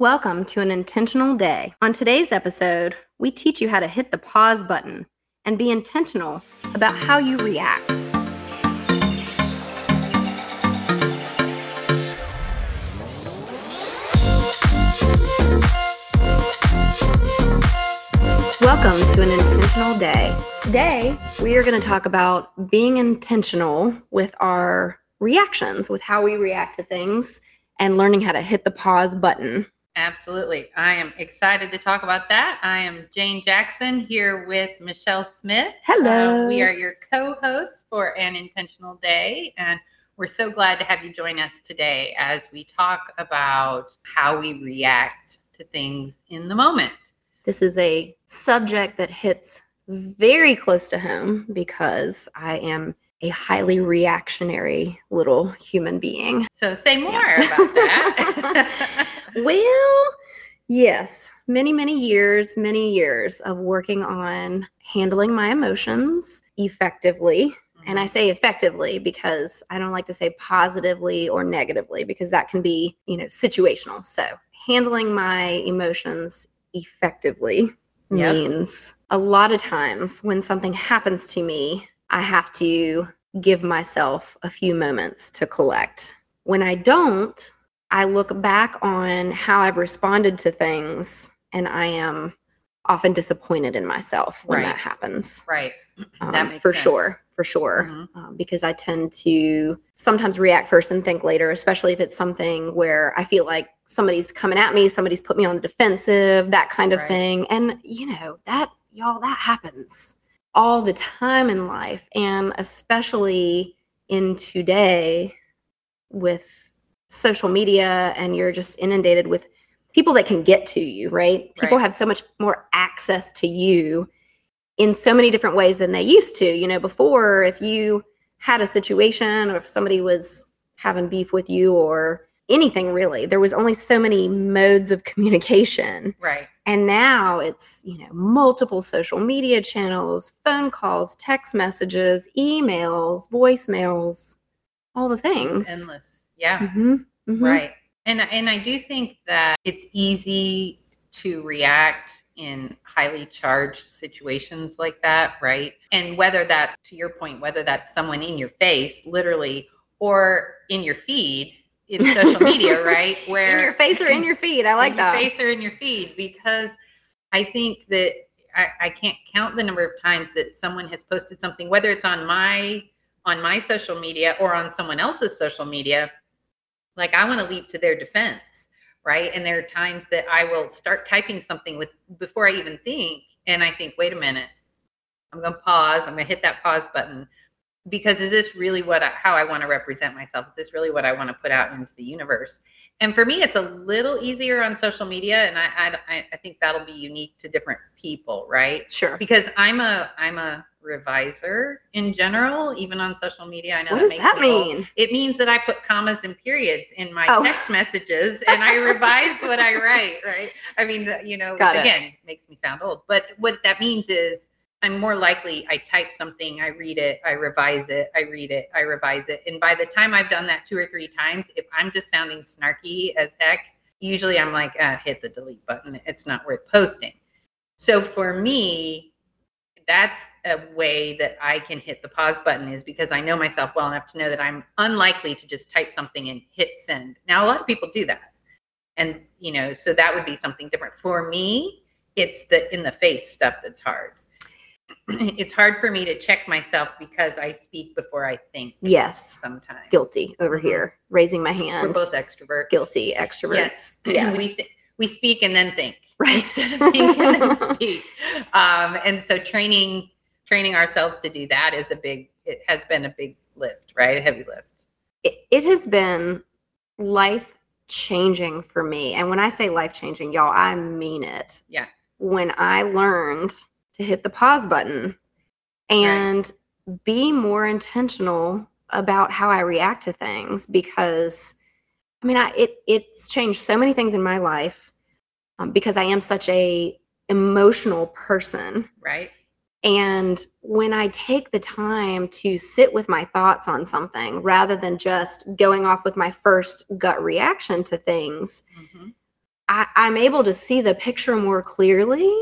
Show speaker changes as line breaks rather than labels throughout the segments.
Welcome to an intentional day. On today's episode, we teach you how to hit the pause button and be intentional about how you react. Welcome to an intentional day. Today, we are going to talk about being intentional with our reactions, with how we react to things, and learning how to hit the pause button.
Absolutely. I am excited to talk about that. I am Jane Jackson here with Michelle Smith.
Hello.
Uh, we are your co hosts for An Intentional Day, and we're so glad to have you join us today as we talk about how we react to things in the moment.
This is a subject that hits very close to home because I am a highly reactionary little human being.
So, say more about that.
Well, yes, many, many years, many years of working on handling my emotions effectively. And I mm-hmm. say effectively because I don't like to say positively or negatively because that can be, you know, situational. So, handling my emotions effectively
Yep.
means a lot of times when something happens to me, I have to give myself a few moments to collect. When I don't, I look back on how I've responded to things and I am often disappointed in myself when
Right.
that happens.
right.
Um,
That
for
sense.
sure, for sure.
Mhm.
Um, because I tend to sometimes react first and think later, especially if it's something where I feel like somebody's coming at me, somebody's put me on the defensive, that kind of
Right.
thing. And, you know, that, y'all, that happens all the time in life. And especially in today with social media, and you're just inundated with people that can get to you, right? People
Right.
have so much more access to you in so many different ways than they used to. You know, before, if you had a situation or if somebody was having beef with you or anything really, there was only so many modes of communication.
Right.
And now it's, you know, multiple social media channels, phone calls, text messages, emails, voicemails, all the
It's
things.
endless. Yeah.
Mhm, mhm.
Right. And and I do think that it's easy to react in highly charged situations like that, right? And whether that to your point, whether that's someone in your face, literally, or in your feed in social media, right? Where
in your face or in your feed. I like
in
that.
Your face or in your feed, because I think that I, I can't count the number of times that someone has posted something, whether it's on my on my social media or on someone else's social media. Like I want to leap to their defense, right? And there are times that I will start typing something with before I even think, and I think, wait a minute, I'm going to pause. I'm going to hit that pause button because is this really what I, how I want to represent myself? Is this really what I want to put out into the universe? And for me, it's a little easier on social media, and I I, I think that'll be unique to different people, right?
Sure.
Because I'm a I'm a reviser in general, even on social media. I know
What does
makes
that
people-
mean?
It means that I put commas and periods in my
Oh.
text messages, and I revise what I write. Right? I mean, you know,
Got it.
again, makes me sound old, but what that means is I'm more likely I type something, I read it, I revise it, I read it, I revise it. And by the time I've done that two or three times, if I'm just sounding snarky as heck, usually I'm like, ah, hit the delete button. It's not worth posting. So for me, that's a way that I can hit the pause button is because I know myself well enough to know that I'm unlikely to just type something and hit send. Now, a lot of people do that. And, you know, so that would be something different. For me, it's the in the face stuff that's hard. it's hard for me to check myself because I speak before I think
Yes.
sometimes.
Guilty over
Mhm.
here, raising my hands.
We're
hand.
both extroverts.
Guilty extroverts.
Yes.
Yes.
we th- we speak and then think
Right.
instead of think and then speak. Um, and so training training ourselves to do that is a big. It has been a big lift, right? A heavy lift.
it, it has been life changing for me. And when I say life changing, y'all, I mean it.
Yeah.
When I learned to hit the pause button and be more intentional about how I react to things because I mean, I it it's changed so many things in my life um, because I am such a emotional person.
Right.
And when I take the time to sit with my thoughts on something rather than just going off with my first gut reaction to things,
Mhm.
I, I'm able to see the picture more clearly,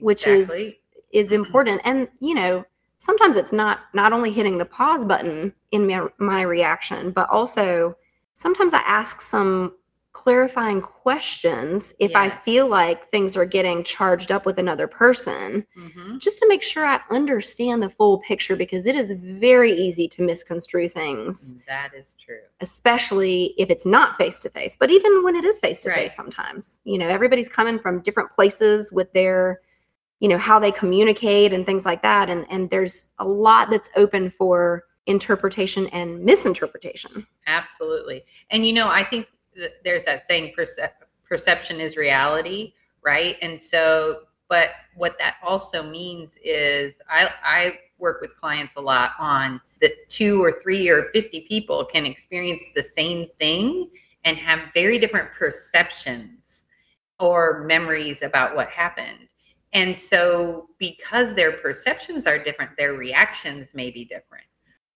which is is important. And you know, sometimes it's not not only hitting the pause button in my, my reaction, but also sometimes I ask some clarifying questions if I feel like things are getting charged up with another person,
Mhm.
just to make sure I understand the full picture because it is very easy to misconstrue things
That is true.
especially if it's not face to face, but even when it is face to face, sometimes, you know, everybody's coming from different places with their, you know, how they communicate and things like that. And, and there's a lot that's open for interpretation and misinterpretation.
Absolutely. And you know, I think th- there's that saying percep- perception is reality, right? And so but what that also means is I I work with clients a lot on that two or three or 50 people can experience the same thing and have very different perceptions or memories about what happened. And so because their perceptions are different, their reactions may be different,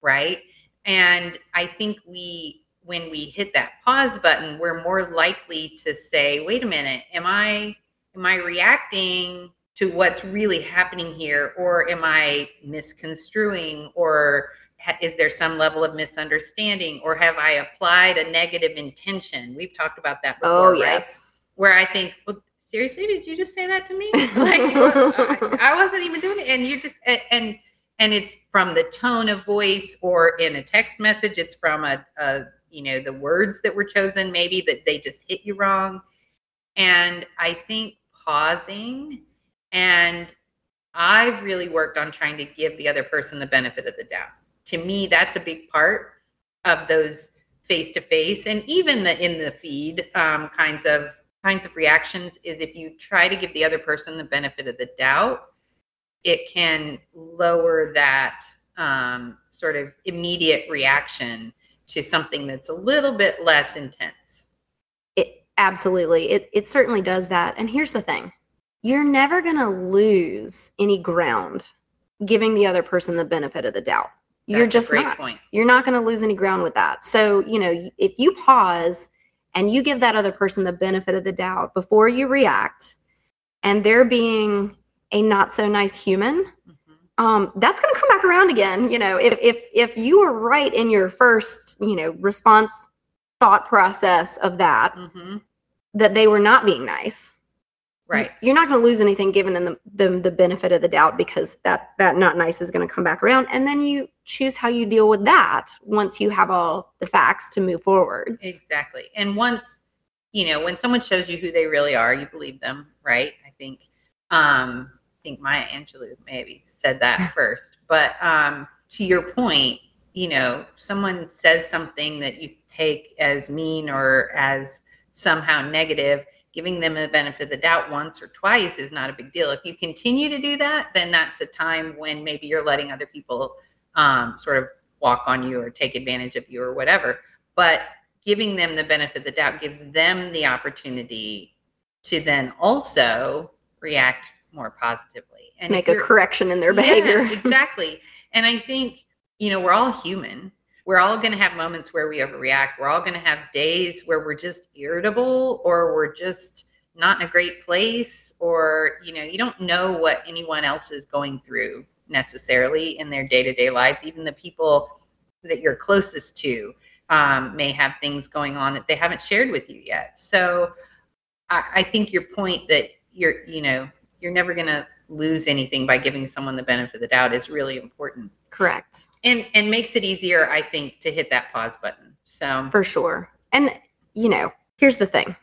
right? And I think we, when we hit that pause button, we're more likely to say, wait a minute, am I, am I reacting to what's really happening here? Or am I misconstruing? Or ha- is there some level of misunderstanding? Or have I applied a negative intention? We've talked about that oh, before,
Oh,
right?
yes.
Where I think, well, seriously, did you just say that to me? like, I, I wasn't even doing it. And you just, and, and and it's from the tone of voice or in a text message it's from a, a you know the words that were chosen maybe that they just hit you wrong and i think pausing and i've really worked on trying to give the other person the benefit of the doubt to me that's a big part of those face to face and even the in the feed um, kinds of kinds of reactions is if you try to give the other person the benefit of the doubt it can lower that um, sort of immediate reaction to something that's a little bit less intense.
It absolutely. It it certainly does that. And here's the thing. You're never going to lose any ground giving the other person the benefit of the doubt. You're
That's a
just
great
not.
point.
You're not going to lose any ground with that. So, you know, if you pause and you give that other person the benefit of the doubt before you react and they're being a not so nice human,
Mhm.
um, that's going to come back around again. You know, if if if you were right in your first, you know, response thought process of that,
Mhm.
that they were not being nice,
Right.
You're not going to lose anything given them the, them the benefit of the doubt because that that not nice is going to come back around, and then you choose how you deal with that once you have all the facts to move forward.
Exactly. And once, you know, when someone shows you who they really are, you believe them, right? I think um I think Maya Angelou maybe said that first. But um to your point, you know, someone says something that you take as mean or as somehow negative, giving them the benefit of the doubt once or twice is not a big deal. If you continue to do that, then that's a time when maybe you're letting other people um, sort of walk on you or take advantage of you or whatever. But giving them the benefit of the doubt gives them the opportunity to then also react more positively and
Make a correction in their
yeah,
behavior.
exactly. And I think, you know, we're all human. We're all going to have moments where we overreact. We're all going to have days where we're just irritable or we're just not in a great place or, you know, you don't know what anyone else is going through necessarily in their day-to-day lives. Even the people that you're closest to um, may have things going on that they haven't shared with you yet. So I, I think your point that you're, you know, you're never going to lose anything by giving someone the benefit of the doubt is really important
Correct.
and and makes it easier i think to hit that pause button so
For sure. And, you know, here's the thing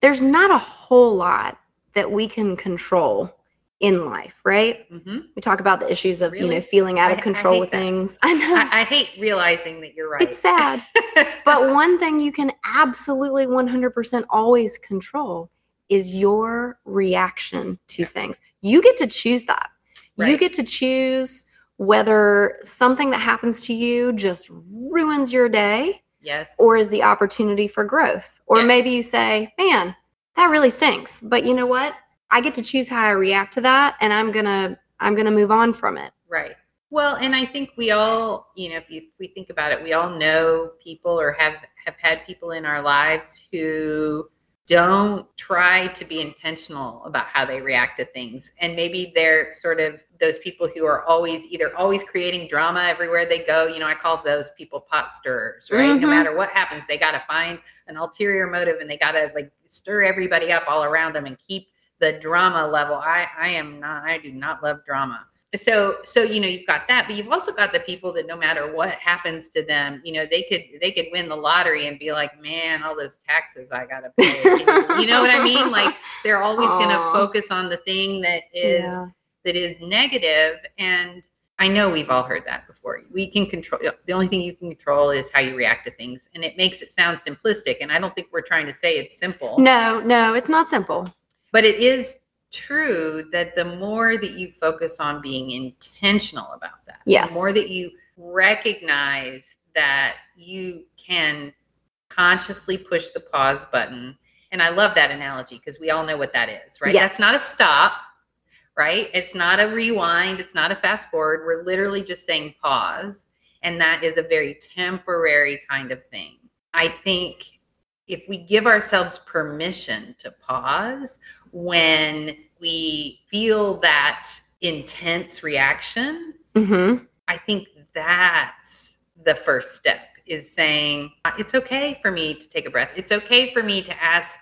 there's not a whole lot that we can control in life, right?
mhm.
We talk about the issues of, you know, feeling out
I-
of control with
that.
things. I know.
I, I hate realizing that you're right
It's sad. But one thing you can absolutely 100% always control is your reaction to things. You get to choose that. You get to choose whether something that happens to you just ruins your day
yes
or is the opportunity for growth. Or
Yes.
maybe you say, man, that really stinks. But you know what? I get to choose how I react to that and I'm going to I'm going to move on from it.
right well and i think we all you know if, you, if we think about it we all know people or have have had people in our lives who don't try to be intentional about how they react to things. And maybe they're sort of those people who are always either always creating drama everywhere they go. You know, I call those people pot stirrers, right?
Mhm.
No matter what happens, they got to find an ulterior motive and they got to like stir everybody up all around them and keep the drama level. I I am not I do not love drama. So so you know you've got that, but you've also got the people that no matter what happens to them, you know they could they could win the lottery and be like, man, all those taxes I gotta pay. you know what I mean? Like they're always going to focus on the thing that is
Yeah.
that is negative and I know we've all heard that before. We can control the only thing you can control is how you react to things and it makes it sound simplistic and I don't think we're trying to say it's simple.
No, no, it's not simple.
But it is true that the more that you focus on being intentional about that,
Yes.
the more that you recognize that you can consciously push the pause button. And I love that analogy because we all know what that is, right?
Yes.
That's not a stop, right? It's not a rewind, it's not a fast forward. We're literally just saying pause. And that is a very temporary kind of thing. I think if we give ourselves permission to pause when we feel that intense reaction,
Mm-hmm.
I think that's the first step is saying it's okay for me to take a breath. It's okay for me to ask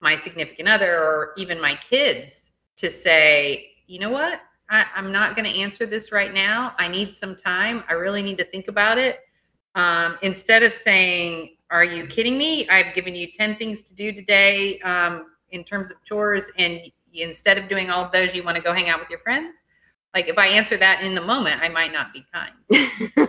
my significant other or even my kids to say, you know what? I, I'm not going to answer this right now. I need some time. I really need to think about it. Um, instead of saying, Are you kidding me? I've given you 10 things to do today um, in terms of chores. And instead of doing all of those, you want to go hang out with your friends. Like if I answer that in the moment, I might not be kind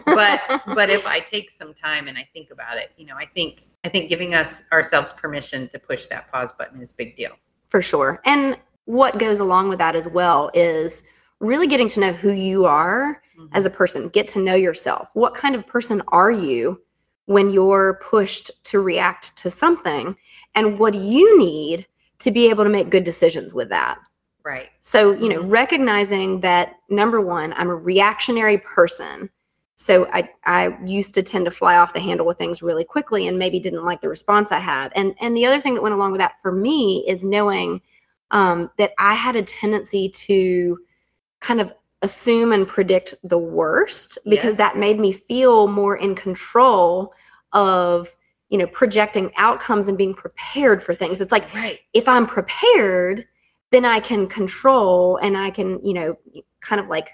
but but if I take some time and I think about it, you know, I think I think giving us ourselves permission to push that pause button is a big deal.
for sure. And what goes along with that as well is really getting to know who you are as a person, get to know yourself. What kind of person are you when you're pushed to react to something? And what do you need to be able to make good decisions with that?
right.
So, you know,
Mhm.
recognizing that number one, I'm a reactionary person. So I I used to tend to fly off the handle with things really quickly and maybe didn't like the response I had. And and the other thing that went along with that for me is knowing um, that I had a tendency to kind of assume and predict the worst because
Yes.
that made me feel more in control of you know projecting outcomes and being prepared for things. It's like
Right.
if I'm prepared, then I can control and I can, you know, kind of like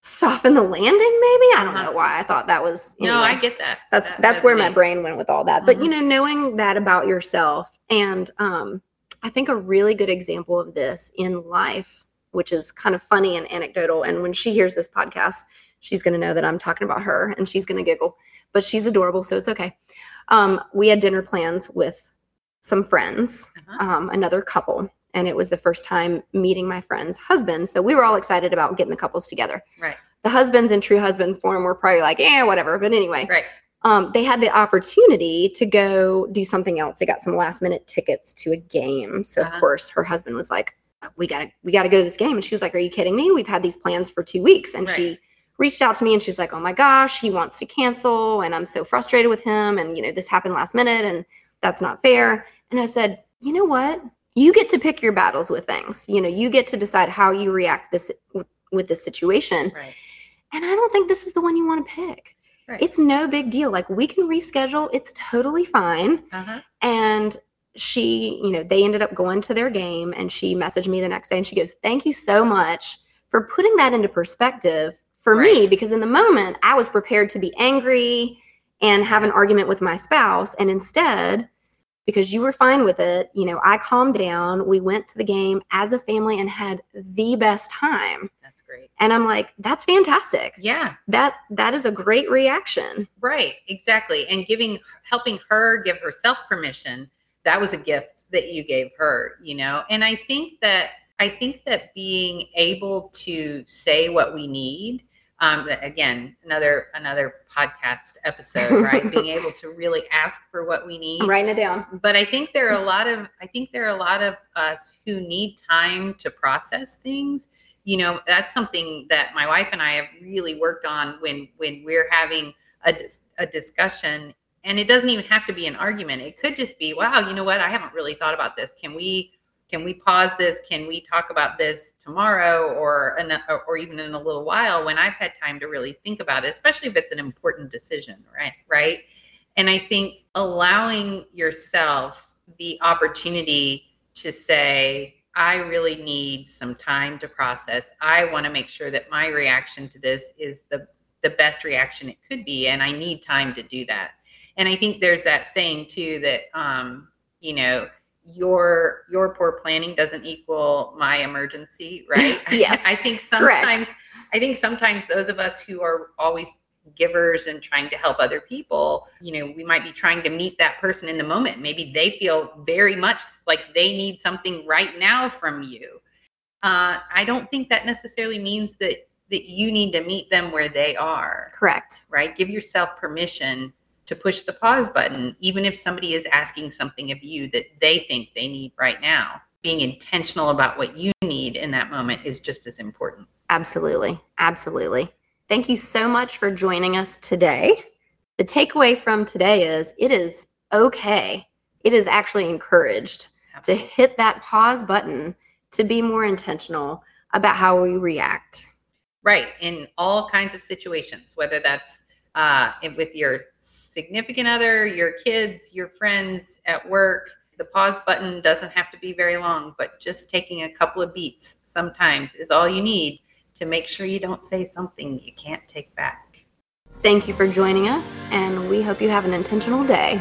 soften the landing, maybe. I don't
Uh-huh.
know why I thought that was.
No, I get that.
that's
That
that's where my brain went with all that. But you
Mhm.
know, knowing that about yourself, and um, I think a really good example of this in life, which is kind of funny and anecdotal. And when she hears this podcast, she's going to know that I'm talking about her, and she's going to giggle. But she's adorable, so it's okay. Um, we had dinner plans with some friends
Uh-huh.
um, another couple, and it was the first time meeting my friend's husband. So we were all excited about getting the couples together.
Right.
The husbands in true husband form were probably like, eh, whatever. But anyway,
Right.
um, they had the opportunity to go do something else. They got some last minute tickets to a game. So
Uh-huh.
of course, her husband was like, "We gotta, we gotta go to this game." And she was like, "Are you kidding me? We've had these plans for two weeks." And
Right.
she reached out to me and she's like, "Oh my gosh, he wants to cancel, and I'm so frustrated with him. And you know, this happened last minute, and that's not fair." And I said, "You know what? You get to pick your battles with things. You know, you get to decide how you react this with this situation."
Right.
And I don't think this is the one you want to pick.
Right.
It's no big deal. Like we can reschedule. It's totally fine.
uh-huh.
And she, you know, they ended up going to their game and she messaged me the next day and she goes, Thank you so much for putting that into perspective for me. Because in the moment, I was prepared to be angry and have an argument with my spouse. And instead, because you were fine with it, you know, I calmed down. We went to the game as a family and had the best time.
That's great.
And I'm like, that's fantastic.
Yeah.
That that is a great reaction.
Right. Exactly. And giving helping her give herself permission, that was a gift that you gave her, you know. And I think that I think that being able to say what we need, um, again, another another podcast episode, right? Being able to really ask for what we need.
I'm writing it down.
But I think there are a lot of I think there are a lot of us who need time to process things. You know, that's something that my wife and I have really worked on when when we're having a a discussion and it doesn't even have to be an argument. It could just be, wow, you know what? I haven't really thought about this. Can we can we pause this? Can we talk about this tomorrow or an, or even in a little while when I've had time to really think about it, especially if it's an important decision, right? Right? And I think allowing yourself the opportunity to say, I really need some time to process. I want to make sure that my reaction to this is the the best reaction it could be and I need time to do that. And I think there's that saying too that um, you know, your your poor planning doesn't equal my emergency, right?
yes.
I think sometimes correct. I think sometimes those of us who are always givers and trying to help other people, you know, we might be trying to meet that person in the moment. Maybe they feel very much like they need something right now from you. Uh, I don't think that necessarily means that that you need to meet them where they are.
Correct.
Right? Give yourself permission to push the pause button, even if somebody is asking something of you that they think they need right now. Being intentional about what you need in that moment is just as important.
Absolutely. Absolutely. Thank you so much for joining us today. The takeaway from today is it is okay. It is actually encouraged Absolutely. to hit that pause button to be more intentional about how we react.
Right. In all kinds of situations, whether that's uh, with your significant other, your kids, your friends at work. The pause button doesn't have to be very long, but just taking a couple of beats sometimes is all you need to make sure you don't say something you can't take back.
Thank you for joining us, and we hope you have an intentional day.